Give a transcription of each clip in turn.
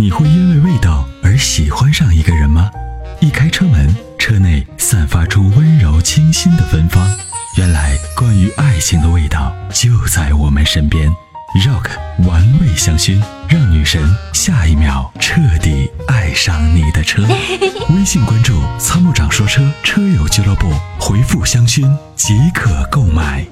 你会因为味道而喜欢上一个人吗？一开车门，车内散发出温柔清新的芬芳。原来，关于爱情的味道就在我们身边。Rock 玩味香薰，让女神下一秒彻底爱上你的车。微信关注“参谋长说车”车友俱乐部，回复“香薰”即可购买。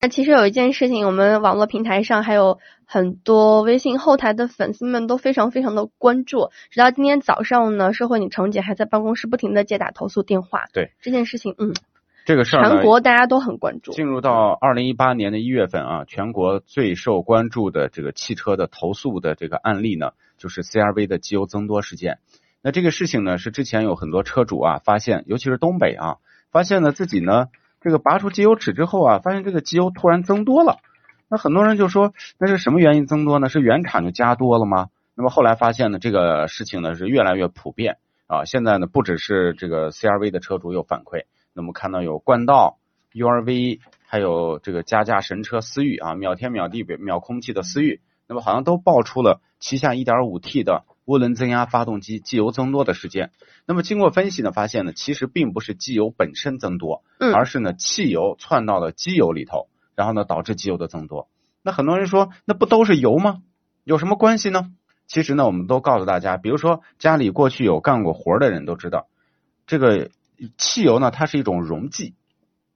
那其实有一件事情，我们网络平台上还有很多微信后台的粉丝们都非常非常的关注。直到今天早上呢，社会女程姐还在办公室不停的接打投诉电话。对这件事情，嗯，这个事儿全国大家都很关注。进入到二零一八年的一月份啊，全国最受关注的这个汽车的投诉的这个案例呢，就是 CRV 的机油增多事件。那这个事情呢，是之前有很多车主啊发现，尤其是东北啊，发现呢自己呢这个拔出机油尺之后啊，发现这个机油突然增多了。那很多人就说，那是什么原因增多呢？是原厂就加多了吗？那么后来发现呢，这个事情呢是越来越普遍啊。现在呢，不只是这个 CRV 的车主有反馈，那么看到有冠道。URV 还有这个加价神车思域啊，秒天秒地秒空气的思域，那么好像都爆出了旗下 1.5T 的涡轮增压发动机机油增多的事件。那么经过分析呢，发现呢，其实并不是机油本身增多，嗯而是呢汽油窜到了机油里头，然后呢导致机油的增多。那很多人说，那不都是油吗？有什么关系呢？其实呢，我们都告诉大家，比如说家里过去有干过活的人都知道，这个汽油呢，它是一种溶剂。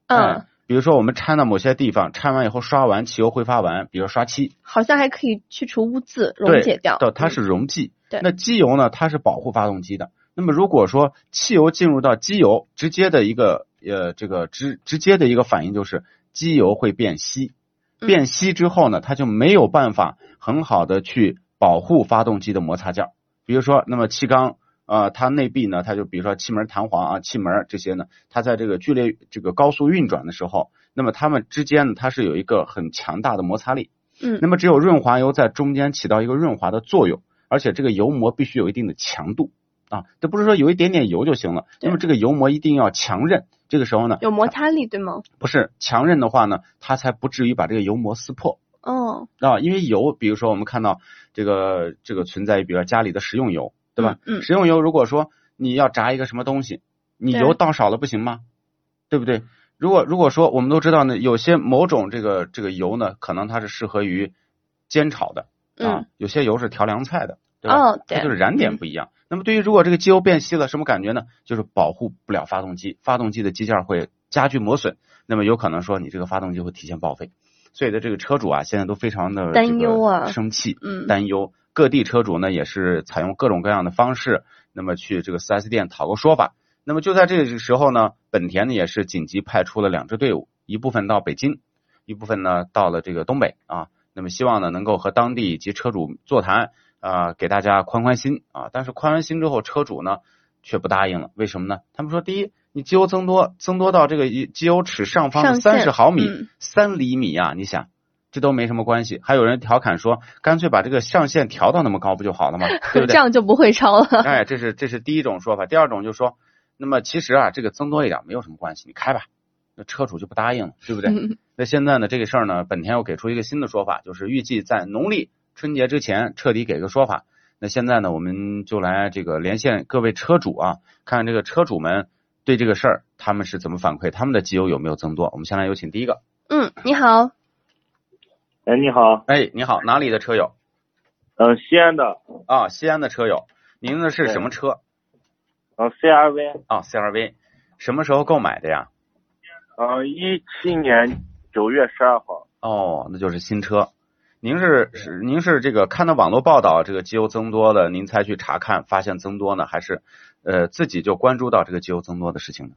嗯哎，比如说我们掺到某些地方，掺完以后刷完，汽油挥发完，比如刷漆，好像还可以去除污渍，溶解掉。对，它嗯是溶剂。对那机油呢，它是保护发动机的。那么如果说汽油进入到机油，直接的一个呃这个直直接的一个反应就是机油会变稀，嗯变稀之后呢，它就没有办法很好的去保护发动机的摩擦件儿。比如说，那么气缸。呃，它内壁呢，它就比如说气门弹簧啊、气门这些呢，它在这个剧烈这个高速运转的时候，那么它们之间呢，它是有一个很强大的摩擦力。嗯那么只有润滑油在中间起到一个润滑的作用，而且这个油膜必须有一定的强度啊，这不是说有一点点油就行了。那么这个油膜一定要强韧，这个时候呢，有摩擦力对吗？不是强韧的话呢，它才不至于把这个油膜撕破哦，啊。因为油，比如说我们看到这个这个存在于，比如说家里的食用油，对吧？嗯嗯食用油如果说你要炸一个什么东西，你油倒少了不行吗？对不对？如果如果说我们都知道呢，有些某种这个这个油呢，可能它是适合于煎炒的啊嗯，有些油是调凉菜的，对吧？哦对它就是燃点不一样。那么对于如果这个机油变稀了，什么感觉呢？就是保护不了发动机，发动机的机件会加剧磨损，那么有可能说你这个发动机会提前报废。所以的这个车主啊，现在都非常的担忧啊生气，嗯担忧。各地车主呢也是采用各种各样的方式，那么去这个四 S 店讨个说法。那么就在这个时候呢，本田呢也是紧急派出了两支队伍，一部分到北京，一部分呢到了这个东北啊。那么希望呢能够和当地以及车主座谈啊、给大家宽宽心啊。但是宽完心之后，车主呢却不答应了，为什么呢？他们说，第一，你机油增多，增多到这个一机油尺上方的三十毫米嗯、三、厘米啊，你想。这都没什么关系，还有人调侃说，干脆把这个上限调到那么高不就好了吗？对不对这？样就不会超了。哎，这是这是第一种说法。第二种就是说，那么其实啊，这个增多一点没有什么关系，你开吧。那车主就不答应了，对不对？嗯那现在呢，这个事儿呢，本田又给出一个新的说法，就是预计在农历春节之前彻底给个说法。那现在呢，我们就来这个连线各位车主啊，看看这个车主们对这个事儿他们是怎么反馈，他们的机油有没有增多。我们先来有请第一个。嗯，你好，哎，你好，哎，你好，哪里的车友？嗯、西安的，啊，西安的车友。您的是什么车？嗯、CRV，啊，CRV。什么时候购买的呀？呃，一七年九月十二号，哦，那就是新车。您是是您是这个看到网络报道这个机油增多了，您才去查看发现增多呢，还是呃自己就关注到这个机油增多的事情呢？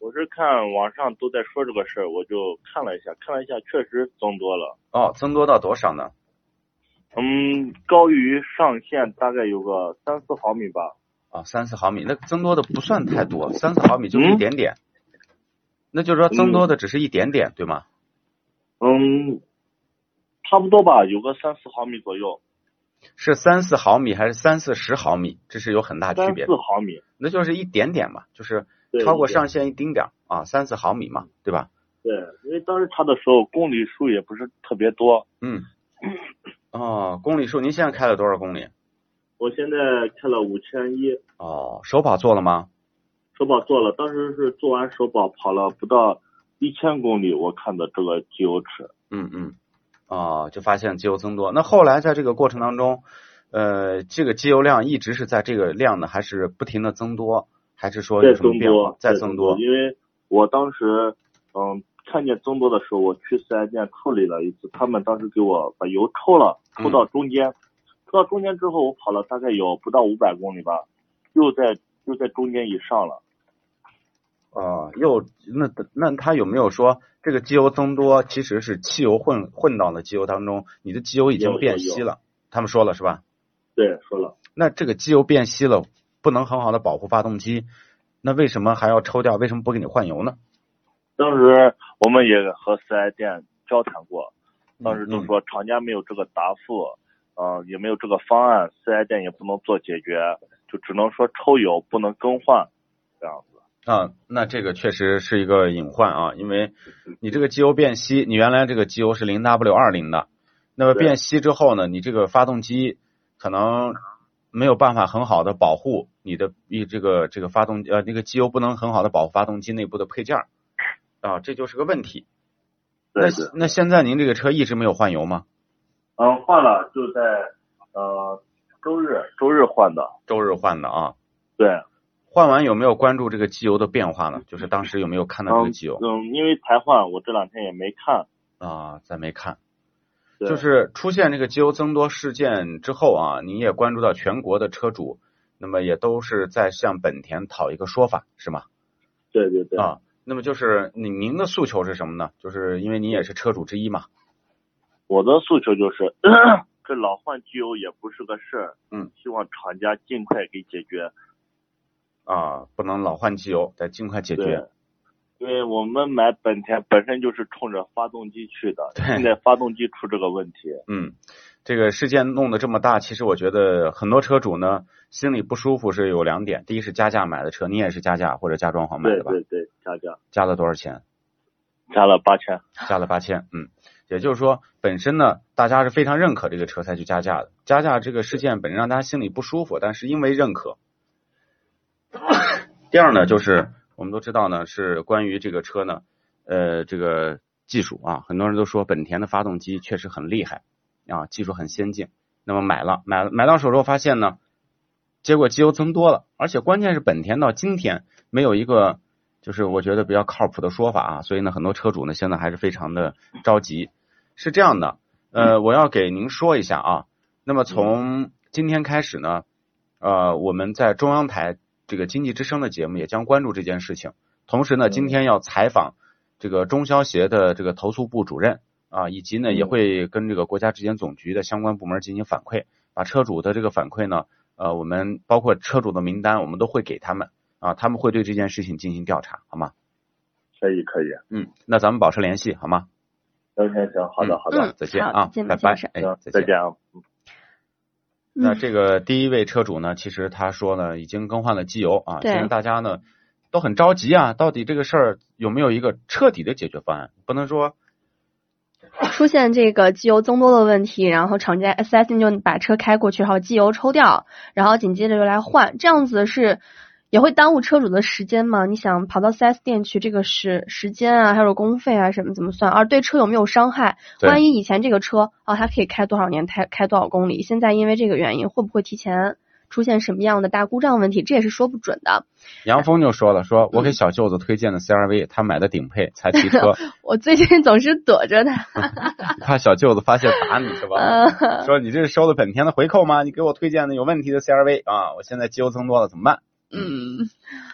我是看网上都在说这个事儿，我就看了一下，看了一下，确实增多了，哦，增多到多少呢？嗯，高于上限大概有个三四毫米吧，啊，三四毫米，那增多的不算太多，三四毫米就是一嗯点点。那就是说增多的只是一点点，对吗？嗯，差不多吧，有个三四毫米左右，是三四毫米还是三四十毫米？这是有很大区别的。四毫米，那就是一点点嘛，就是超过上限一丁点儿啊，三四毫米嘛，对吧？对，因为当时查的时候公里数也不是特别多，嗯，哦，公里数，您现在开了多少公里？我现在开了五千一，哦，首保做了吗？首保做了，当时是做完首保跑了不到一千公里，我看的这个机油尺。嗯嗯，哦，就发现机油增多。那后来在这个过程当中，呃，这个机油量一直是在这个量呢，还是不停的增多，还是说有在增什么变化多，？在增多。因为我当时嗯看见增多的时候，我去四 S 店处理了一次，他们当时给我把油抽了，抽到中间，抽到中间之后，我跑了大概有不到五百公里吧，又在又在中间以上了。哦，又那那他有没有说这个机油增多其实是汽油混混到了机油当中，你的机油已经变稀了？他们说了是吧？对，说了，那这个机油变稀了，不能很好的保护发动机，那为什么还要抽掉？为什么不给你换油呢？当时我们也和四 S 店交谈过，当时嗯就说厂家没有这个答复，嗯、也没有这个方案，四 S 店也不能做解决，就只能说抽油不能更换，这样子。啊，那这个确实是一个隐患啊，因为你这个机油变稀，你原来这个机油是零 W 二零的，那么变稀之后呢，你这个发动机可能没有办法很好的保护你的一这个这个发动呃那个机油不能很好的保护发动机内部的配件儿啊，这就是个问题。那那现在您这个车一直没有换油吗？嗯，换了，就在呃周日周日换的，周日换的啊，对，换完有没有关注这个机油的变化呢？就是当时有没有看到这嗯个机油嗯，因为才换，我这两天也没看，啊？咱没看。对就是出现这个机油增多事件之后啊，您也关注到全国的车主，那么也都是在向本田讨一个说法，是吗？对对对，啊，那么就是您您的诉求是什么呢？就是因为您也是车主之一嘛。我的诉求就是，这老换机油也不是个事儿，嗯，希望厂家尽快给解决。啊，不能老换机油，得尽快解对决。，因为我们买本田本身就是冲着发动机去的，现在发动机出这个问题，嗯，这个事件弄得这么大，其实我觉得很多车主呢心里不舒服是有两点，第一是加价买的车，你也是加价或者加装潢买的吧？对对对，加价加了多少钱？加了八千，加了八千，嗯，也就是说，本身呢，大家是非常认可这个车才去加价的。加价这个事件本身让大家心里不舒服，但是因为认可。第二呢，就是我们都知道呢，是关于这个车呢，呃，这个技术啊，很多人都说本田的发动机确实很厉害啊，技术很先进。那么买了，买买到手之后发现呢，结果机油增多了，而且关键是本田到今天没有一个就是我觉得比较靠谱的说法啊，所以呢，很多车主呢现在还是非常的着急。是这样的，呃，我要给您说一下啊，那么从今天开始呢，呃，我们在中央台这个经济之声的节目也将关注这件事情，同时呢，今天要采访这个中消协的这个投诉部主任啊，以及呢也会跟这个国家质检总局的相关部门进行反馈，把车主的这个反馈呢，呃，我们包括车主的名单，我们都会给他们啊，他们会对这件事情进行调查，好吗？可以可以，嗯，那咱们保持联系，好吗？行行行，好的嗯好的，嗯再见啊，拜拜哎。再见啊。嗯那这个第一位车主呢，其实他说呢，已经更换了机油啊。对现在大家呢都很着急啊，到底这个事儿有没有一个彻底的解决方案？不能说出现这个机油增多的问题，然后厂家 S S 就把车开过去，然后机油抽掉，然后紧接着又来换，这样子是也会耽误车主的时间嘛？你想跑到 4S 店去，这个是时间啊，还有工费啊什么怎么算？而对车有没有伤害？万一以前这个车啊，它可以开多少年，开开多少公里，现在因为这个原因，会不会提前出现什么样的大故障问题？这也是说不准的。杨峰就说了，说我给嗯小舅子推荐的 CRV，他买的顶配才提车，我最近总是躲着他。怕小舅子发现打你是吧？呃说你这是收了本田的回扣吗？你给我推荐的有问题的 CRV 啊，我现在机油增多了怎么办？嗯，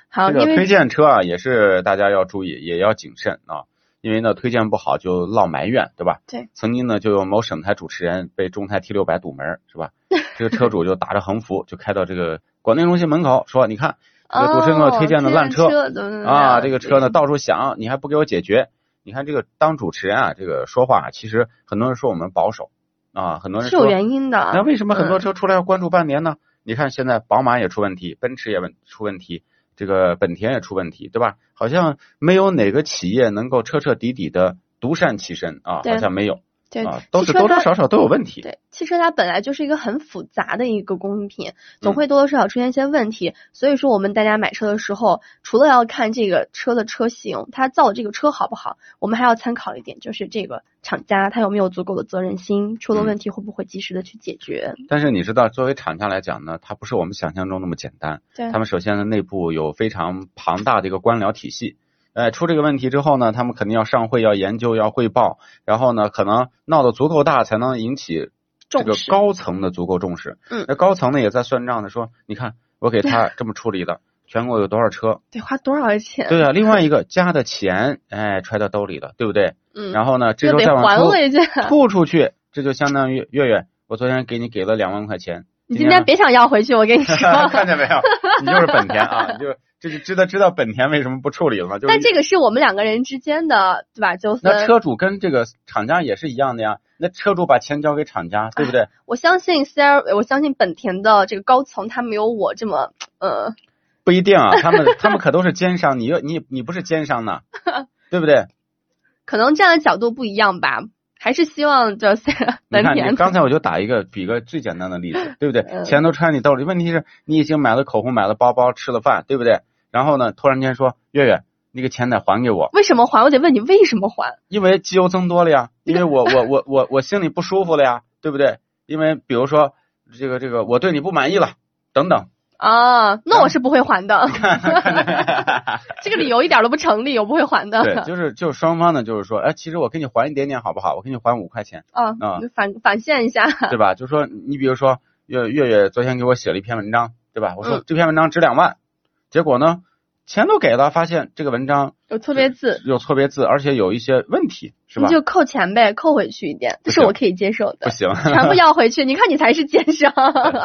好，这个推荐车啊，也是大家要注意，也要谨慎啊，因为呢推荐不好就落埋怨，对吧？对。曾经呢就有某省台主持人被中台 T 六百堵门，是吧？这个车主就打着横幅就开到这个广电中心门口，说你看这个主持人给我推荐的烂车,、啊，这个车呢到处响，你还不给我解决？你看这个当主持人啊，这个说话其实很多人说我们保守啊，很多人是有原因的。那为什么很多嗯车出来要关注半年呢？你看现在宝马也出问题，奔驰也问出问题，这个本田也出问题，对吧？好像没有哪个企业能够彻彻底底的独善其身啊，好像没有。对啊，都是多多少少都有问题。对，汽车它本来就是一个很复杂的一个工艺品，嗯总会多多少少出现一些问题。所以说，我们大家买车的时候，除了要看这个车的车型，它造的这个车好不好，我们还要参考一点，就是这个厂家他有没有足够的责任心，出了嗯问题会不会及时的去解决。但是你知道，作为厂家来讲呢，它不是我们想象中那么简单。对他们首先呢，内部有非常庞大的一个官僚体系。呃，出这个问题之后呢，他们肯定要上会、要研究、要汇报，然后呢，可能闹得足够大，才能引起这个高层的足够重视。嗯那高层呢也在算账呢说，你看我给他 这么处理的，全国有多少车？得花多少钱？对啊，另外 一个加的钱，哎，揣到兜里了，对不对？嗯，然后呢，这又得周再往出还回去。吐出去，这就相当于月月，我昨天给你给了两万块钱，你今天别想要回去，我跟你说。看见没有？你就是本田啊，你就这就知道知道本田为什么不处理了吗？就是但这个是我们两个人之间的，对吧？纠纷。那车主跟这个厂家也是一样的呀，那车主把钱交给厂家，对不对？我相信 C R，我相信本田的这个高层，他没有我这么，呃，不一定啊，他们他们可都是奸商，你又你你不是奸商呢，对不对？可能站的角度不一样吧。还是希望这 看，本田你刚才我就打一个比个最简单的例子，对不对？嗯钱都揣你兜里，问题是你已经买了口红，买了包包，吃了饭，对不对？然后呢，突然间说月月，那个钱得还给我，为什么还？我得问你为什么还？因为机油增多了呀，因为我我我我我心里不舒服了呀，对不对？因为比如说这个这个我对你不满意了，等等，啊，那我是不会还的。这个理由一点都不成立，我不会还的。对，就是就是双方呢，就是说，哎，其实我给你还一点点好不好？我给你还五块钱，啊啊，返返现一下。对吧？就说你比如说月月月昨天给我写了一篇文章，对吧？我说嗯这篇文章值两万，结果呢钱都给了，发现这个文章有错别字，有错别字，而且有一些问题，是吧你？就扣钱呗，扣回去一点，这是我可以接受的。不行，全部要回去，你看你才是奸商。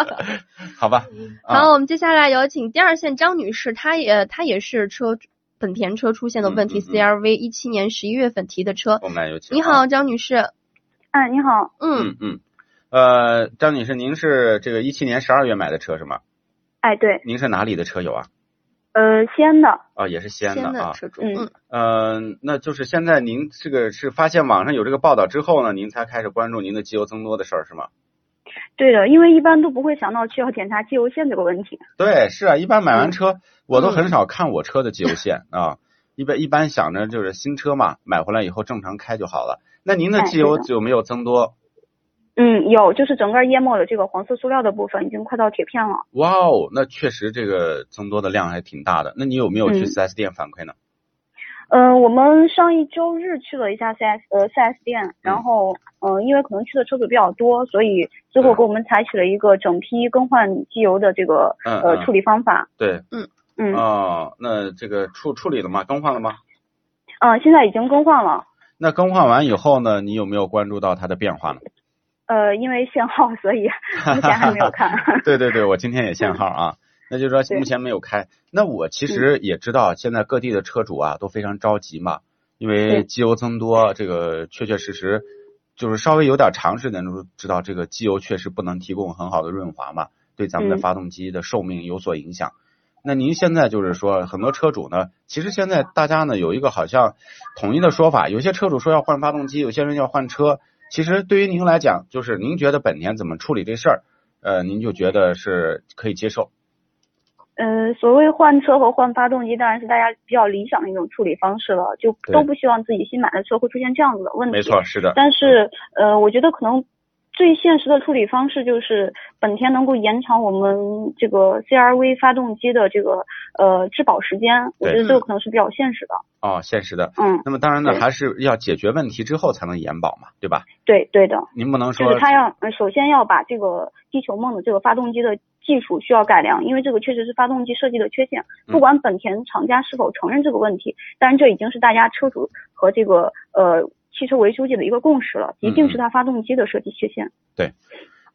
好吧？啊好，我们接下来有请第二线张女士，她也她也是车本田车出现的问题，CRV 一七年十一月份提的车。我们来有请。啊你好，张女士。哎，你好，嗯，嗯嗯，呃，张女士，您是这个一七年十二月买的车是吗？哎，对，您是哪里的车友啊？呃，西安的，啊，也是西安先的啊。车主。嗯嗯，呃，那就是现在您这个是发现网上有这个报道之后呢，您才开始关注您的机油增多的事儿是吗？对的，因为一般都不会想到去要检查机油线这个问题。对，是啊，一般买完车、我都嗯很少看我车的机油线啊，一般一般想着就是新车嘛，买回来以后正常开就好了。那您的哎机油有没有增多？嗯，有，就是整个淹没的这个黄色塑料的部分已经快到铁片了。哇哦，那确实这个增多的量还挺大的。那你有没有去嗯 4S 店反馈呢？嗯、我们上一周日去了一下 4S 呃 4S 店，然后嗯、呃因为可能去的车主比较多，所以最后给我们采取了一个整批更换机油的这个嗯嗯呃处理方法。对，嗯嗯哦，那这个处处理了吗？更换了吗？嗯、现在已经更换了。那更换完以后呢，你有没有关注到它的变化呢？呃，因为限号，所以 目前还没有看。对对对，我今天也限号啊。那就是说目前没有开。那我其实也知道，现在各地的车主啊都非常着急嘛，因为机油增多，这个确确实实就是稍微有点常识的人都知道，这个机油确实不能提供很好的润滑嘛，对咱们的嗯发动机的寿命有所影响。那您现在就是说，很多车主呢，其实现在大家呢有一个好像统一的说法，有些车主说要换发动机，有些人要换车。其实对于您来讲，就是您觉得本田怎么处理这事儿，呃，您就觉得是可以接受。呃，所谓换车和换发动机，当然是大家比较理想的一种处理方式了，就都不希望自己新买的车会出现这样子的问题。没错，。是的。但是，呃，我觉得可能最现实的处理方式就是本田能够延长我们这个 CRV 发动机的这个呃质保时间，我觉得这个可能是比较现实的。哦，现实的。嗯，那么当然呢，还是要解决问题之后才能延保嘛，对吧？对对的，您不能说就是他要呃首先要把这个地球梦的这个发动机的技术需要改良，因为这个确实是发动机设计的缺陷。嗯不管本田厂家是否承认这个问题，但是这已经是大家车主和这个呃汽车维修界的一个共识了，一定是它发动机的设计缺陷。对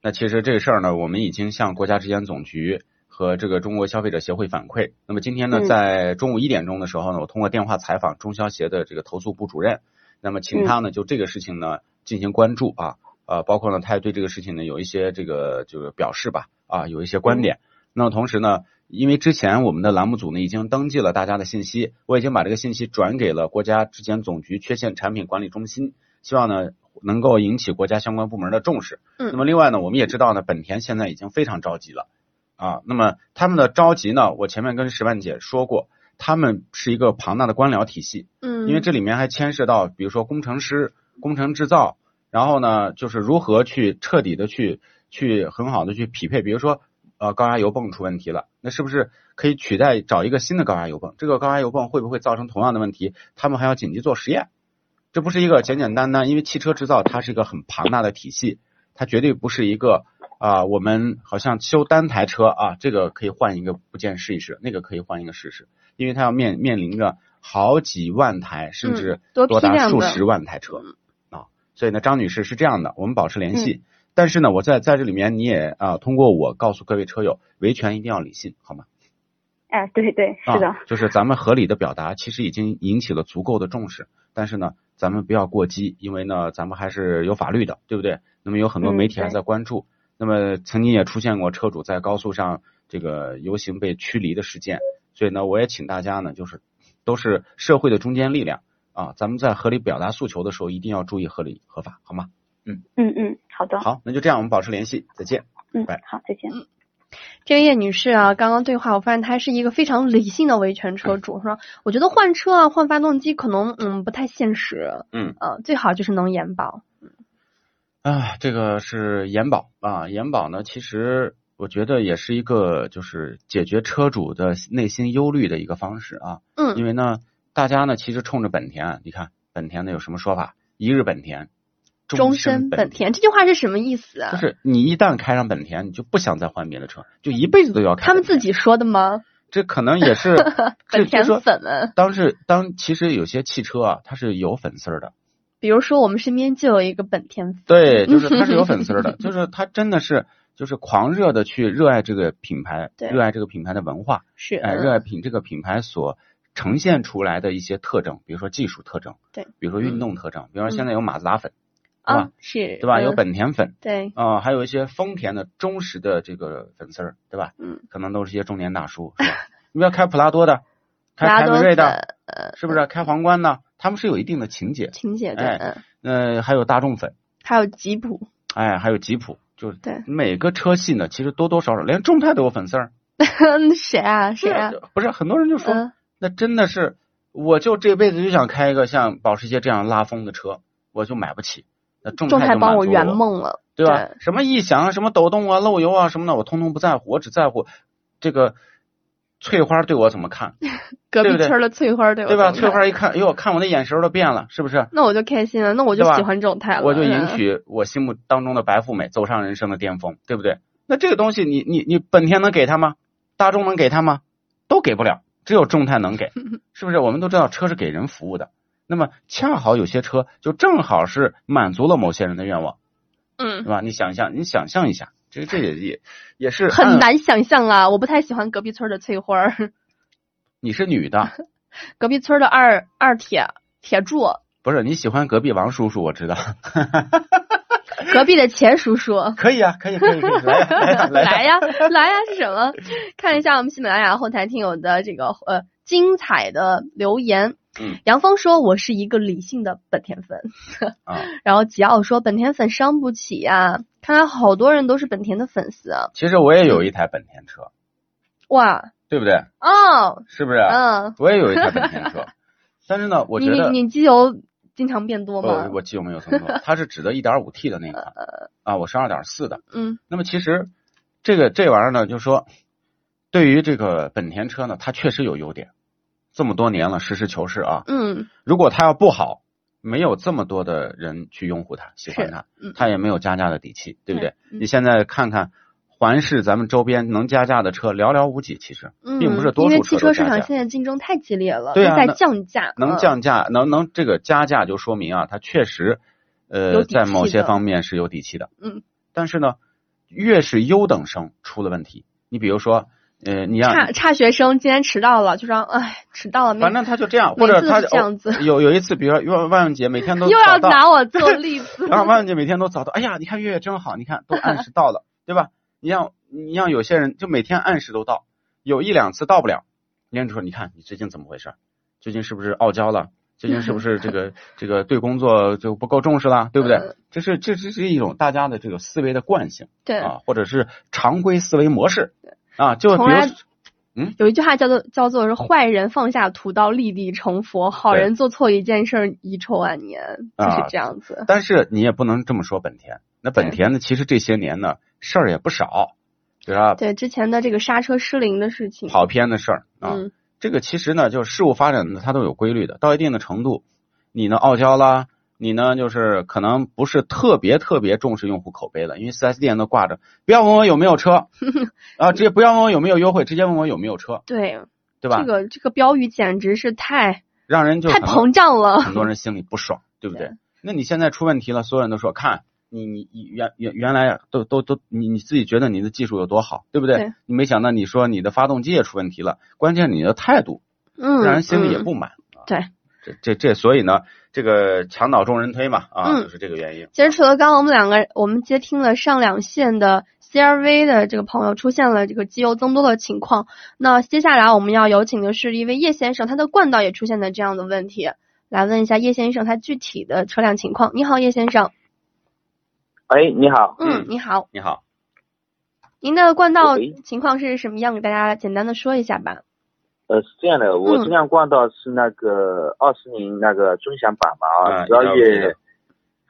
那其实这个事儿呢，我们已经向国家质检总局和这个中国消费者协会反馈。那么今天呢，嗯在中午一点钟的时候呢，我通过电话采访中消协的这个投诉部主任，那么请他呢就这个事情呢进行关注啊，呃，包括呢他也对这个事情呢有一些这个就是表示吧，啊，有一些观点。那么同时呢，因为之前我们的栏目组呢已经登记了大家的信息，我已经把这个信息转给了国家质检总局缺陷产品管理中心。希望呢能够引起国家相关部门的重视。嗯那么另外呢，我们也知道呢，本田现在已经非常着急了啊。那么他们的着急呢，我前面跟石万姐说过，他们是一个庞大的官僚体系，嗯，因为这里面还牵涉到，比如说工程师、工程制造，然后呢，就是如何去彻底的去去很好的去匹配，比如说呃高压油泵出问题了，那是不是可以取代找一个新的高压油泵？这个高压油泵会不会造成同样的问题？他们还要紧急做实验，这不是一个简简单单，因为汽车制造它是一个很庞大的体系，它绝对不是一个啊、我们好像修单台车啊，这个可以换一个部件试一试，那个可以换一个试试，因为它要面面临着好几万台，甚至嗯多达数十万台车啊。所以呢，张女士是这样的，我们保持联系。但是呢，我在在这里面你也啊、通过我告诉各位车友，维权一定要理性，好吗？哎，对对，是的，啊，就是咱们合理的表达，其实已经引起了足够的重视。但是呢，咱们不要过激，因为呢，咱们还是有法律的，对不对？那么有很多嗯媒体还在关注。那么曾经也出现过车主在高速上这个游行被驱离的事件，所以呢，我也请大家呢，就是都是社会的中坚力量啊，咱们在合理表达诉求的时候，一定要注意合理合法，好吗？嗯。嗯嗯，好的，好，那就这样，我们保持联系，再见。嗯拜，好，再见。这位叶女士啊，刚刚对话我发现她是一个非常理性的维权车主，说我觉得换车啊、换发动机可能嗯不太现实，嗯，呃，最好就是能延保。啊，这个是延保啊，延保呢，其实我觉得也是一个就是解决车主的内心忧虑的一个方式啊。嗯。因为呢，大家呢其实冲着本田，你看本田呢有什么说法？一日本田，终身身本田这句话是什么意思啊？就是你一旦开上本田，你就不想再换别的车，就一辈子都要开。他们自己说的吗？这可能也是 本田粉们，当时当其实有些汽车啊，它是有粉丝儿的，比如说我们身边就有一个本田粉，对，就是他是有粉丝儿的，就是他真的是就是狂热的去热爱这个品牌，热爱这个品牌的文化，是哎，热爱品这个品牌所呈现出来的一些特征，比如说技术特征，对，比如说运动特征，比如说现在有马自达粉，啊，是对吧？有嗯本田粉对，啊、还有一些丰田的忠实的这个粉丝儿，对吧？嗯，可能都是一些中年大叔，是吧？你不要开普拉多的，开凯美瑞的，呃，是不是？开皇冠的，他们是有一定的情节，情节对，哎嗯，呃，还有大众粉，还有吉普，哎，还有吉普，就是对，每个车系呢，其实多多少少，连众泰都有粉丝儿。谁啊谁啊？不是很多人就说，嗯那真的是，我就这辈子就想开一个像保时捷这样拉风的车，我就买不起。那众众泰帮我圆，梦了，对吧？什么异响啊，什么抖动啊、漏油啊什么的，我通通不在乎，我只在乎这个翠花对我怎么看，隔壁村的翠花对我对吧？翠花一看，哎呦，看我的眼神都变了，是不是？那我就开心了，那我就喜欢众泰了，我就迎嗯娶我心目当中的白富美，走上人生的巅峰，对不对？那这个东西你，你你本田能给他吗？大众能给他吗？都给不了，只有众泰能给，是不是？我们都知道车是给人服务的，那么恰好有些车就正好是满足了某些人的愿望，嗯是，吧？你想象，你想象一下，这这也也也是很。难想象啊，我不太喜欢隔壁村的翠花儿，你是女的，隔壁村的二二铁铁柱，不是你喜欢隔壁王叔叔，我知道。隔壁的钱叔叔。可以啊，可以，可以，可以，来呀，来呀，来呀。呀，来呀是什么？看一下我们喜马拉雅后台听友的这个呃精彩的留言。嗯，杨峰说：“我是一个理性的本田粉。啊，然后吉奥说：“本田粉伤不起呀、看来好多人都是本田的粉丝啊！其实我也有一台本田车，哇，对不对？哦，是不是？嗯，我也有一台本田车，但是呢，我你觉得你你机油经常变多我吗？我机油没有这么多，它是指的 1.5T 的那款啊，我是2.4的。嗯那么其实这个这玩意儿呢，就是说对于这个本田车呢，它确实有优点。这么多年了，实事求是啊，嗯。如果它要不好，没有这么多的人去拥护它、喜欢它，嗯，它也没有加价的底气，对不对？嗯。你现在看看环视咱们周边能加价的车寥寥无几，其实嗯，并不是多数因为汽车市场现在竞争太激烈了，在对啊那降价，能嗯。降价，能能这个加价就说明啊，它确实呃在某些方面是有底气的。嗯，但是呢，越是优等生出了问题，你比如说呃，你让差差学生今天迟到了，就说哎迟到了，反正他就这样，或者他这样子哦有有一次，比如说万万万姐每天都又要拿我做例子，然后万万姐每天都早到，哎呀，你看月月真好，你看都按时到了，对吧？你像你像有些人就每天按时都到，有一两次到不了，人家就说你看你最近怎么回事？最近是不是傲娇了？最近是不是这个 这个对工作就不够重视了，对不对嗯？这是这这是一种大家的这个思维的惯性对，啊，或者是常规思维模式啊，就比如从来嗯有一句话叫做叫做是坏人放下屠刀立地成佛，好人做错一件事儿遗臭万年，就是啊这样子。但是你也不能这么说本田。那本田呢，其实这些年呢事儿也不少，对吧？对之前的这个刹车失灵的事情，跑偏的事儿啊，嗯，这个其实呢，就是事物发展呢，它都有规律的。到一定的程度，你呢傲娇啦，你呢就是可能不是特别特别重视用户口碑了，因为四 S 店都挂着不要问我有没有车 啊，直接不要问我有没有优惠，直接问我有没有车，对，对吧？这个这个标语简直是太太让人就太膨胀了。很多人心里不爽，对不对对？那你现在出问题了，所有人都说看你你你原原原来都都都你你自己觉得你的技术有多好，对不对？对你没想到你说你的发动机也出问题了，关键你的态度嗯，让人心里也嗯不满。啊对。这这这，所以呢，这个墙倒众人推嘛，啊，嗯就是这个原因。其实除了刚刚我们两个，我们接听了上两线的 CRV 的这个朋友出现了这个机油增多的情况，那接下来我们要有请的是一位叶先生，他的冠道也出现了这样的问题，来问一下叶先生他具体的车辆情况。你好，叶先生。哎，你好，嗯，你好，你好，您的冠道情况是什么样？给大家简单的说一下吧。呃，是这样的，我嗯这辆冠道是那个二十零那个尊享版嘛啊，嗯十二月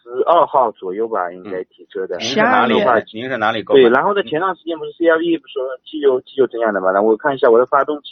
十二号左右吧，应该提车的。您12是哪里月的话？您是哪里购对，然后呢，前段时间不是 CRV 不是说机油机油这样的嘛，然后我看一下我的发动机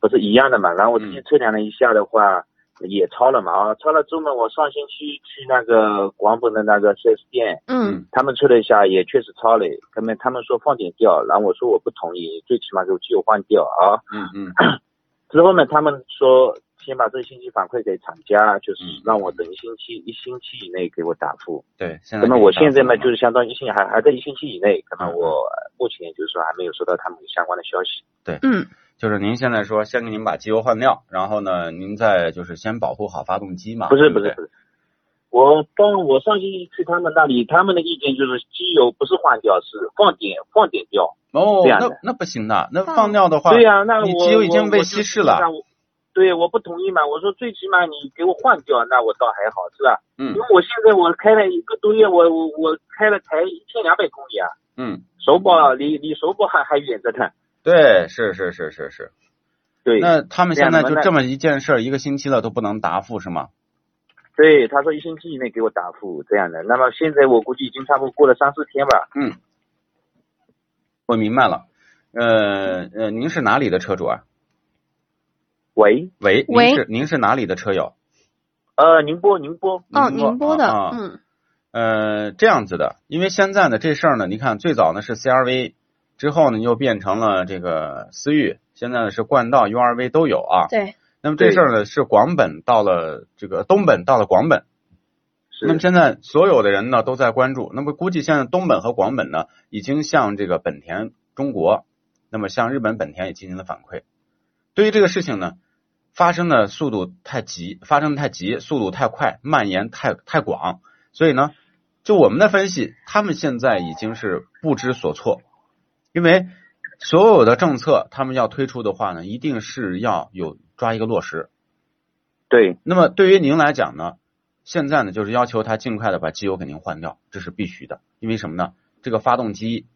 不是一样的嘛，然后我自己测量了一下的话，也超了嘛啊，超了之后呢，我上星期去那个广本的那个 4S 店，嗯他们测了一下，也确实超了，他们他们说放点掉，然后我说我不同意，最起码给我机油换掉啊。嗯嗯 之后呢，他们说先把这个信息反馈给厂家，就是嗯让我等一星期，一星期以内给我答复。对，现在那么我现在呢，就是相当于一星还还在一星期以内，可能嗯我目前就是说还没有收到他们相关的消息。对嗯就是您现在说先给您把机油换掉，然后呢，您再就是先保护好发动机嘛。不是不是不是，我当我上星期去他们那里，他们的意见就是机油不是换掉，是放点放点掉。哦，那那不行的，那放放掉的话，对呀、那我你机油已经被稀释了。。对，我不同意嘛。我说最起码你给我换掉，那我倒还好，是吧？嗯因为我现在我开了一个多月，我我我开了才一千两百公里啊，嗯，首保离离首保还还远着呢。对，是是是是是。对，那他们现在就这么一件事儿，一个星期了都不能答复是吗？对，他说一星期以内给我答复这样的。那么现在我估计已经差不多过了三四天吧。嗯我明白了。呃呃，您是哪里的车主啊？喂，喂，喂您是您是哪里的车友？呃，宁波宁波，哦，宁波的，啊啊嗯呃，这样子的，因为现在呢这事儿呢，你看最早呢是 CRV，之后呢又变成了这个思域，现在呢是冠道、URV 都有啊。对，那么这事儿呢是广本到了这个东本到了广本，那么现在所有的人呢都在关注，那么估计现在东本和广本呢已经向这个本田中国，那么向日本本田也进行了反馈。对于这个事情呢，发生的速度太急，发生的太急，速度太快，蔓延太太广，所以呢，就我们的分析，他们现在已经是不知所措，因为所有的政策他们要推出的话呢，一定是要有抓一个落实。对那么对于您来讲呢，现在呢就是要求他尽快的把机油给您换掉，这是必须的。因为什么呢？这个发动机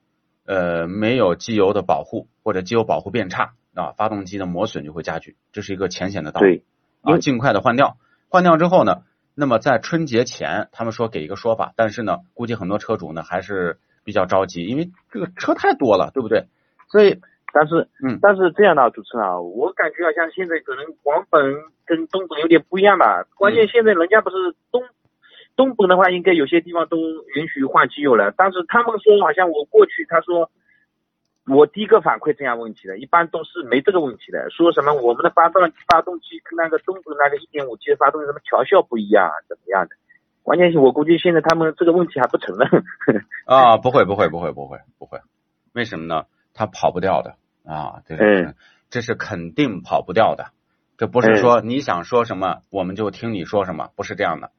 呃没有机油的保护，或者机油保护变差啊，发动机的磨损就会加剧，这是一个浅显的道理。对，因啊，尽快的换掉。换掉之后呢，那么在春节前，他们说给一个说法，但是呢，估计很多车主呢还是比较着急，因为这个车太多了，对不对？所以，但是，嗯但是这样的啊主持人啊，我感觉好像现在可能广本跟东本有点不一样吧。关键现在人家不是东、东本的话，应该有些地方都允许换机油了，但是他们说好像我过去他说。我第一个反馈这样问题的，一般都是没这个问题的。说什么我们的发动发动机跟那个东本那个一点五 T 的发动机什么调校不一样啊，怎么样的？关键是我估计现在他们这个问题还不承认。啊，不会，不会，不会，不会，不会。为什么呢？它跑不掉的啊，这是、嗯这是肯定跑不掉的。这不是说你想说什么、我们就听你说什么，不是这样的。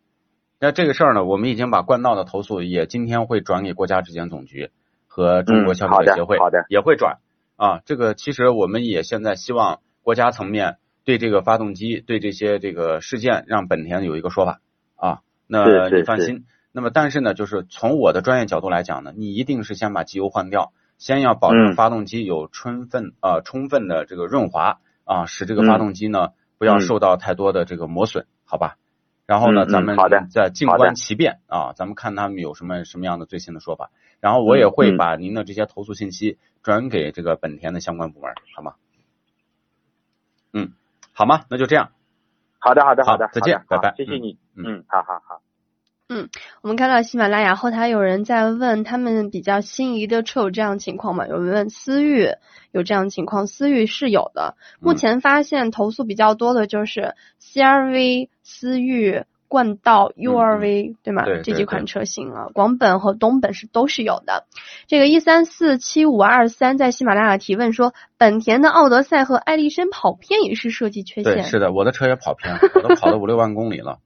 那这个事儿呢，我们已经把冠道的投诉也今天会转给国家质检总局和中国消费者协会，嗯好的好的也会转啊。这个其实我们也现在希望国家层面对这个发动机、对这些这个事件，让本田有一个说法啊。那你放心。那么但是呢，就是从我的专业角度来讲呢，你一定是先把机油换掉，先要保证嗯发动机有充分呃充分的这个润滑啊，使这个发嗯动机呢不要嗯受到太多的这个磨损，好吧？然后呢，咱们好的再静观其变啊，咱们看他们有什么什么样的最新的说法。然后我也会把您的这些投诉信息转给这个本田的相关部门，好吗？嗯，好吗？那就这样。好的，好的，好的，再见拜拜谢谢你，嗯好，好好好。我们看到喜马拉雅后台有人在问他们比较心仪的车有这样情况吗？有人问思域有这样情况，思域是有的。目嗯前发现投诉比较多的就是 CRV、思域、冠道、URV，、对吗？嗯对对这几款车型啊，广本和东本是都是有的。这个一三四七五二三在喜马拉雅提问说，本田的奥德赛和艾力绅跑偏也是设计缺对，陷，是的，我的车也跑偏了，我都跑了五六万公里了。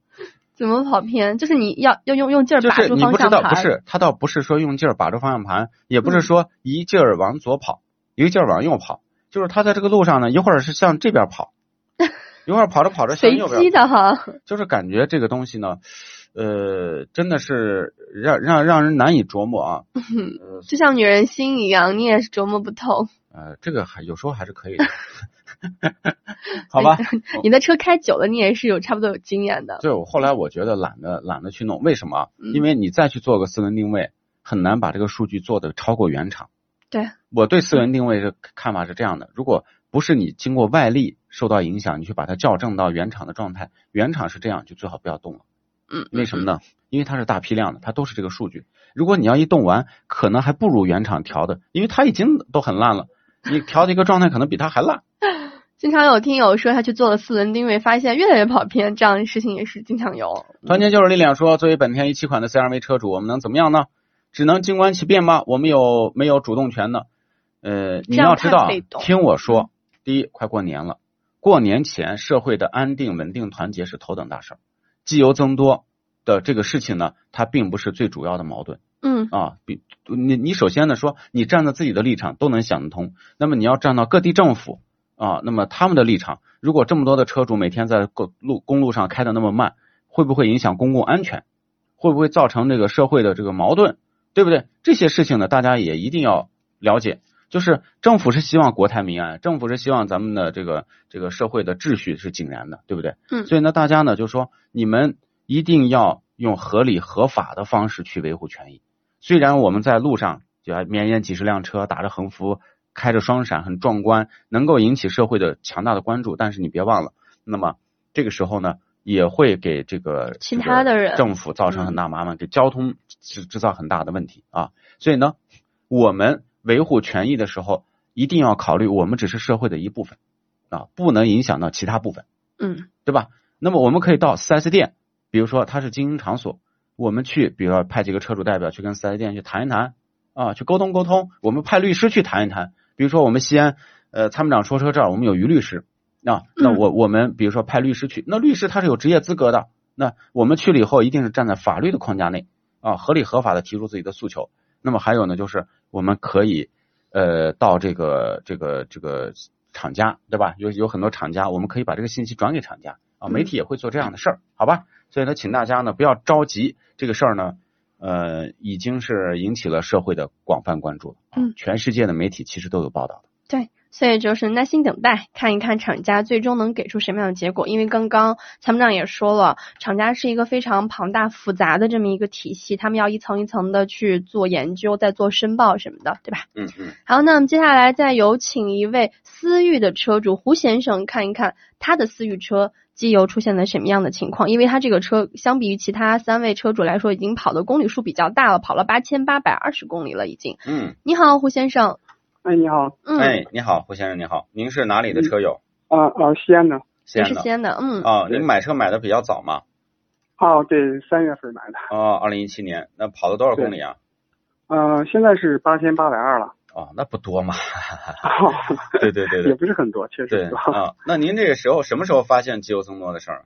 怎么跑偏？就是你要要用用劲儿就是把住你不知道，方向盘，不是他倒不是说用劲儿把住方向盘，也不是嗯说一劲儿往左跑，一个劲儿往右跑，就是他在这个路上呢，一会儿是向这边跑，一会儿跑着跑着向随右边机的哈。就是感觉这个东西呢，呃，真的是让让让人难以琢磨啊。呃就像女人心一样，你也是琢磨不透。呃，这个还有时候还是可以的，好吧？你的车开久了，你也是有差不多有经验的。对，我后来我觉得懒得懒得去弄，为什么？嗯因为你再去做个四轮定位，很难把这个数据做的超过原厂。对，我对四轮定位的看法是这样的：如果不是你经过外力受到影响，你去把它校正到原厂的状态，原厂是这样，就最好不要动了。嗯，为什么呢？因为它是大批量的，它都是这个数据。如果你要一动完，可能还不如原厂调的，因为它已经都很烂了，你调的一个状态可能比它还烂。经常有听友说他去做了四轮定位，发现越来越跑偏，这样的事情也是经常有。团结就是力量说，作为本田一七款的 CRV 车主，我们能怎么样呢？只能静观其变吗？我们有没有主动权呢？呃，你要知道听我说，第一，快过年了，过年前社会的安定、稳定、团结是头等大事儿，机油增多的这个事情呢，它并不是最主要的矛盾。嗯啊，比你你首先呢说，你站在自己的立场都能想得通，那么你要站到各地政府啊，那么他们的立场，如果这么多的车主每天在公路公路上开的那么慢，会不会影响公共安全？会不会造成这个社会的这个矛盾？对不对？这些事情呢，大家也一定要了解。就是政府是希望国泰民安，政府是希望咱们的这个这个社会的秩序是井然的，对不对？嗯所以呢，大家呢就说你们一定要用合理合法的方式去维护权益。虽然我们在路上就要绵延几十辆车，打着横幅，开着双闪，很壮观，能够引起社会的强大的关注。但是你别忘了，那么这个时候呢，也会给这个其他的人这个政府造成很大麻烦，给交通制制造很大的问题啊。所以呢，我们维护权益的时候，一定要考虑，我们只是社会的一部分啊，不能影响到其他部分。嗯对吧？那么我们可以到四 S 店，比如说它是经营场所，我们去，比如说派几个车主代表去跟四 S 店去谈一谈啊，去沟通沟通。我们派律师去谈一谈，比如说我们西安呃参谋长说车这儿我们有于律师啊，那我我们比如说派律师去，那律师他是有职业资格的，那我们去了以后一定是站在法律的框架内啊，合理合法的提出自己的诉求。那么还有呢，就是我们可以呃到这个这个这个厂家，对吧？有有很多厂家，我们可以把这个信息转给厂家啊，媒体也会做这样的事儿，好吧？所以呢，请大家呢不要着急，这个事儿呢，呃，已经是引起了社会的广泛关注嗯。全世界的媒体其实都有报道的。对，所以就是耐心等待，看一看厂家最终能给出什么样的结果。因为刚刚参谋长也说了，厂家是一个非常庞大复杂的这么一个体系，他们要一层一层的去做研究，再做申报什么的，对吧？嗯嗯，好，那我们接下来再有请一位思域的车主胡先生看一看他的思域车机油出现了什么样的情况，因为他这个车相比于其他三位车主来说，已经跑的公里数比较大了，跑了八千八百二十公里了已经。嗯，你好，胡先生。哎，你好，嗯，哎，你好，胡先生，你好，您是哪里的车友？啊啊，西安的，西安的。是西安的，嗯。啊，您买车买的比较早嘛？哦，对，三月份买的，哦，二零一七年，那跑了多少公里啊？呃，现在是八千八百二了，哦，那不多嘛。哦对对对也不是很多，确对实多。啊，那您这个时候什么时候发现机油增多的事儿？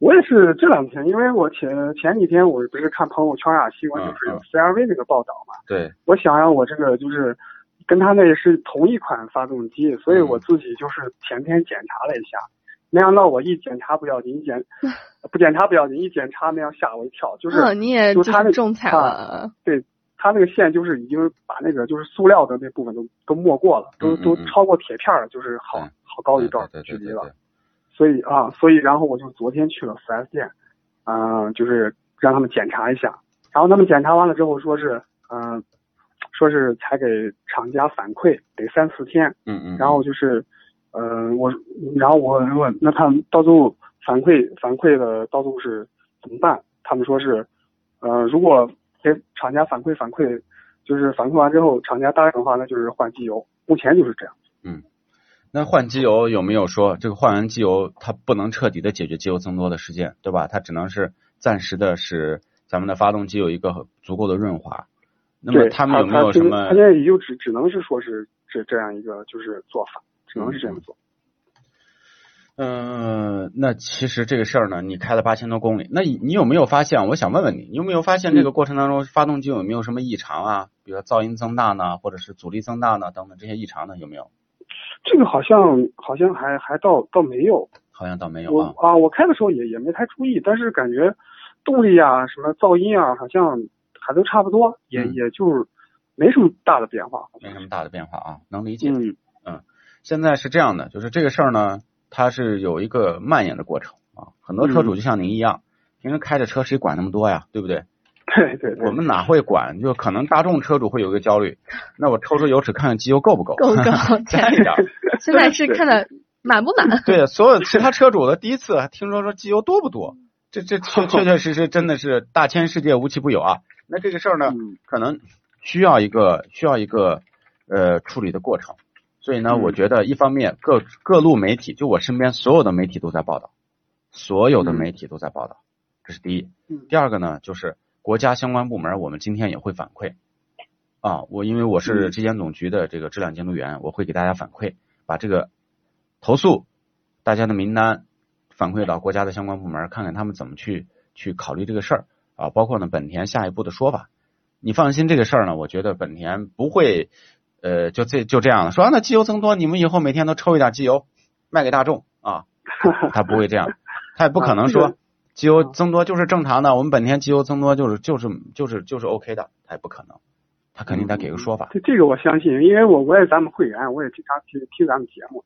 我也是这两天，因为我前前几天我不是看朋友圈啊，新闻嗯就是有嗯 CRV 这个报道嘛，对，我想让我这个就是跟他那是同一款发动机，所以嗯。我自己就是前天检查了一下，没想到我一检查不要紧，一检不检查不要紧，一检查那样吓我一跳，就是、嗯，你也就他中彩啊了，对他那个线就是已经把那个就是塑料的那部分都都没过了，都都嗯嗯嗯。超过铁片了，就是好好高一段对距离了。所以啊，所以然后我就昨天去了 4S 店，嗯、就是让他们检查一下，然后他们检查完了之后说是，嗯、说是才给厂家反馈，得三四天，嗯嗯，然后就是，嗯、我，然后我问那他们到最后反馈反馈的到最后是怎么办？他们说是，呃，如果给厂家反馈反馈，就是反馈完之后厂家答应的话，那就是换机油，目前就是这样。嗯那换机油有没有说这个换完机油它不能彻底的解决机油增多的事件，对吧？它只能是暂时的使咱们的发动机有一个足够的润滑。那么他们有没有他什么他现在也就只只能是说是这这样一个就是做法，只能是这样做。嗯，那其实这个事儿呢，你开了八千多公里，那你你有没有发现？我想问问你，你有没有发现这个过程当中，发动机有没有什么异常啊？比如说噪音增大呢，或者是阻力增大呢，等等这些异常呢，有没有？这个好像好像还还倒倒没有，好像倒没有啊。啊我开的时候也也没太注意，但是感觉动力啊什么噪音啊好像还都差不多，也、嗯也就是没什么大的变化。没什么大的变化啊，能理解。嗯现在是这样的，就是这个事儿呢，它是有一个蔓延的过程啊。很多车主就像您一样，平时开着车谁管那么多呀，对不对？对对对，我们哪会管？就可能大众车主会有一个焦虑，那我抽出油尺看看机油够不够，够不够 加一点儿。现在是看的满不满？对，所有其他车主的第一次听说说机油多不多，这这确确确实实真的是大千世界无奇不有啊。那这个事儿呢，嗯。可能需要一个需要一个呃处理的过程。所以呢，嗯。我觉得一方面各各路媒体，就我身边所有的媒体都在报道，所有的媒体都在报道，这是第一。嗯。第二个呢，就是国家相关部门，我们今天也会反馈。啊，我因为我是嗯。质检总局的这个质量监督员，我会给大家反馈，把这个投诉大家的名单反馈到国家的相关部门，看看他们怎么去去考虑这个事儿啊，包括呢本田下一步的说法。你放心，这个事儿呢，我觉得本田不会呃就这就这样了，说、啊、那机油增多，你们以后每天都抽一点机油卖给大众啊，他不会这样，他也不可能说机油增多就是正常的，我们本田机油增多就是就是就是就是 OK 的，他也不可能，他肯定得给个说法。这这个我相信，因为我我也咱们会员，我也经常听听咱们节目，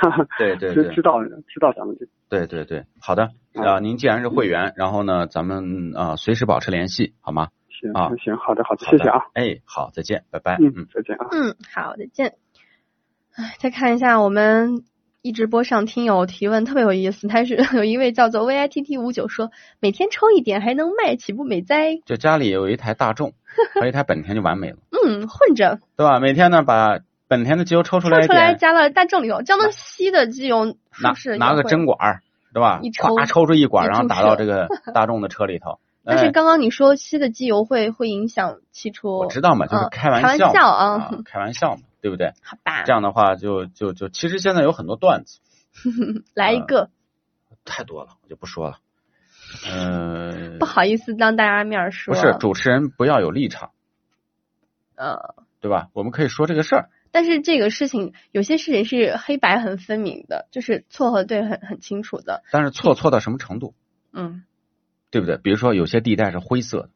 对对对知知道知道咱们这对对对，好的啊，您既然是会员，然后呢，咱们啊随时保持联系，好吗？行啊行好的好的，好的谢谢啊，。哎，好，再见，拜拜。嗯，再见啊。嗯，好，再见。哎，再看一下我们一直播上听友提问特别有意思，他是有一位叫做 VITT 五九说，每天抽一点还能卖，岂不美哉？就家里有一台大众和一台本田就完美了，嗯，混着对吧？每天呢把本田的机油抽出来抽出来，加了大众里头，这样的吸的机油是拿不是拿个针管儿，对吧一？抽咵抽出一管，然后打到这个 大众的车里头。但是哎刚刚你说吸的机油会会影响汽车，我知道嘛，就是嗯开玩开玩笑啊啊，开玩笑嘛，对不对？好吧？这样的话就就就，其实现在有很多段子，来一个，太多了，我就不说了。嗯、不好意思当大家面儿说，不是主持人不要有立场，呃，对吧？我们可以说这个事儿，但是这个事情有些事情是黑白很分明的，就是错和对很很清楚的，但是错错到什么程度，嗯，对不对？比如说有些地带是灰色的，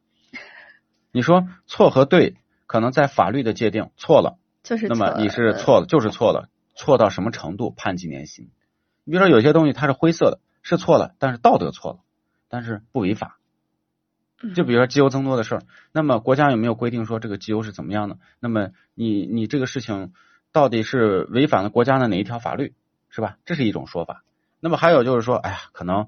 你说错和对，可能在法律的界定错了，就是那么你是嗯错了，就是错了，错到什么程度判几年刑？你比如说有些东西它是灰色的，是错了，但是道德错了，但是不违法。就比如说机油增多的事儿，那么国家有没有规定说这个机油是怎么样的？那么你你这个事情到底是违反了国家的哪一条法律，是吧？这是一种说法。那么还有就是说，哎呀，可能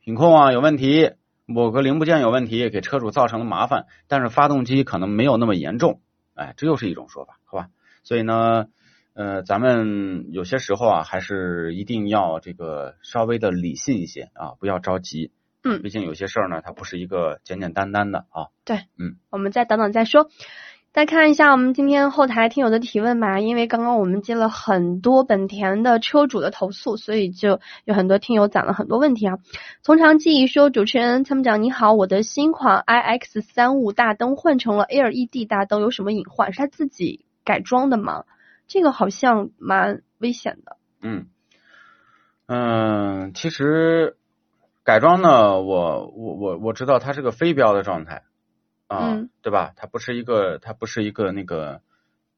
品控啊有问题，某个零部件有问题，给车主造成了麻烦，但是发动机可能没有那么严重，哎，这又是一种说法，好吧？所以呢，呃，咱们有些时候啊，还是一定要这个稍微的理性一些啊，不要着急。嗯毕竟有些事儿呢，它不是一个简简单单的啊。对，嗯我们再等等再说。再看一下我们今天后台听友的提问吧，因为刚刚我们接了很多本田的车主的投诉，所以就有很多听友攒了很多问题啊。从长计议说，主持人参谋长你好，我的新款 iX 三五大灯换成了 LED 大灯，有什么隐患？是他自己改装的吗，这个好像蛮危险的。嗯嗯，其实改装呢，我我我我知道它是个非标的状态啊，嗯对吧？它不是一个，它不是一个那个，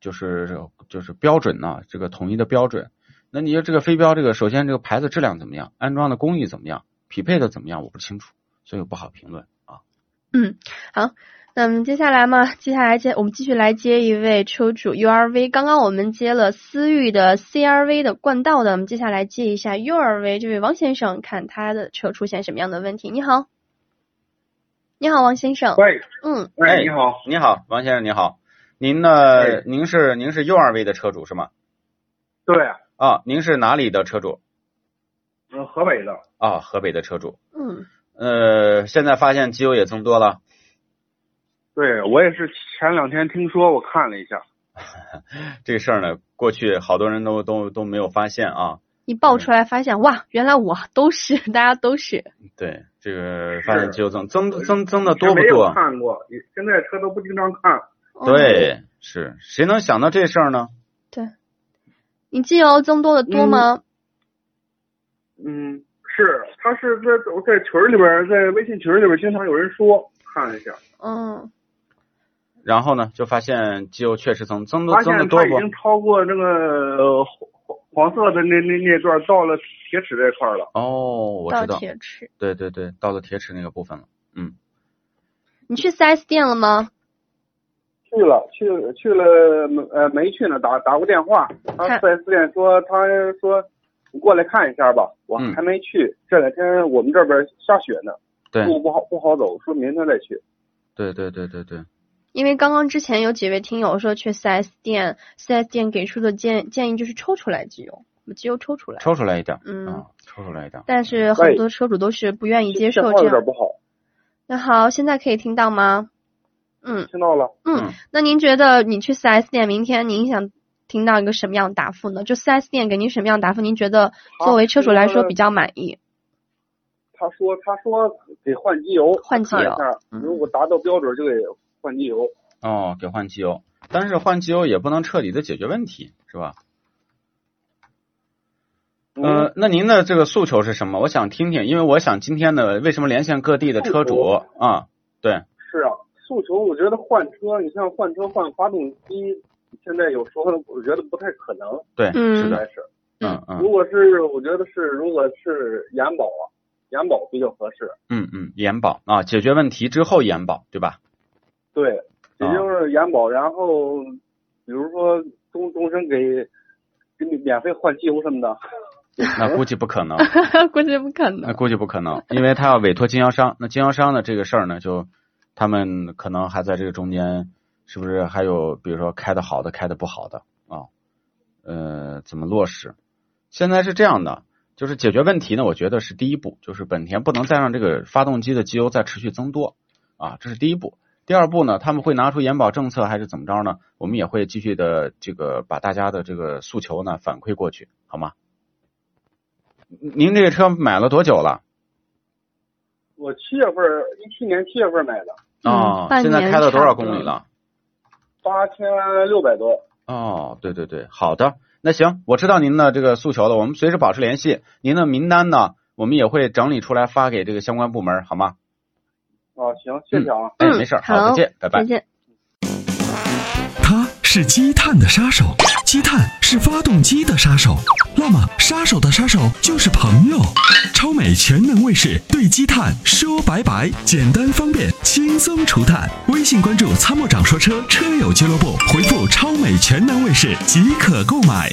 就是就是标准呢、这个统一的标准。那你说这个非标，这个首先这个牌子质量怎么样，安装的工艺怎么样，匹配的怎么样，我不清楚，所以我不好评论啊。嗯，好，那么接下来嘛，接下来接我们继续来接一位车主 URV。刚刚我们接了思域的 CRV 的冠道的，我们接下来接一下 URV 这位王先生，看他的车出现什么样的问题。你好，你好，王先生。喂，嗯，喂，哎你好，你好，王先生，你好，您呢？您是您是 URV 的车主是吗？对，啊，您是哪里的车主？嗯，河北的，啊，河北的车主。嗯，呃，现在发现机油也增多了，对我也是前两天听说，我看了一下，这个事儿呢，过去好多人都都都没有发现啊。一爆出来发现，哇，原来我都是，大家都是。对，这个发现机油增增增增的多不没有多？看过，现在车都不经常看。哦，对，是谁能想到这事儿呢？对你机油增多的多吗？嗯，是，他是在我在群里边，在微信群里边经常有人说，看了一下，嗯，然后呢，就发现机油确实增增的增的多不？已经超过那个呃黄黄色的那那那段，到了铁齿这块儿了。哦，我知道，铁齿。对对对，到了铁齿那个部分了。嗯你去 4S 店了吗？去了，去去了，呃，没去呢，打打过电话，他看四 S 店说，他说你过来看一下吧，我嗯还没去，这两天我们这边下雪呢，对路不好不好走，说明天再去。对对对对对，因为刚刚之前有几位听友说去 4S 店，4S 店给出的建建议就是抽出来机油，把机油抽出来。抽出来一点儿，嗯啊，抽出来一点儿。但是很多车主都是不愿意接受这样。有点不好，那好，现在可以听到吗？嗯听到了。嗯嗯，那您觉得你去 4S 店，明天您想听到一个什么样的答复呢？就 4S 店给您什么样的答复？您觉得作为车主来说比较满意？他说他说给换机油，换机油如果达到标准就给换机油。哦，给换机油，但是换机油也不能彻底的解决问题，是吧？嗯呃，那您的这个诉求是什么？我想听听，因为我想今天呢，为什么连线各地的车主诉啊？对，是啊，诉求我觉得换车，你像换车换发动机，现在有时候我觉得不太可能，对，嗯是的，应该是。嗯嗯如果是我觉得是，如果是延保啊，延保比较合适。嗯嗯，延保啊，解决问题之后延保，对吧？对，也啊就是延保，然后比如说终终身给给你免费换机油什么的。那估计不可能，估计不可能那。估计不可能，因为他要委托经销商，那经销商的这个事儿呢，就他们可能还在这个中间，是不是还有比如说开的好的，开的不好的啊？呃，怎么落实？现在是这样的，就是解决问题呢，我觉得是第一步，就是本田不能再让这个发动机的机油再持续增多啊，这是第一步。第二步呢，他们会拿出延保政策还是怎么着呢？我们也会继续的这个把大家的这个诉求呢反馈过去，好吗？您这个车买了多久了？我七月份一七年七月份买的，哦嗯，现在开了多少公里了？八千六百多。哦，对对对，好的，那行，我知道您的这个诉求了，我们随时保持联系。您的名单呢，我们也会整理出来发给这个相关部门，好吗？啊，行，谢谢啊。哎，嗯没事儿，好再见，拜拜再。见。它是积碳的杀手，积碳是发动机的杀手。那么，杀手的杀手就是朋友。超美全能卫士对积碳说拜拜，简单方便，轻松除碳。微信关注“参谋长说车”车友俱乐部，回复“超美全能卫士”即可购买。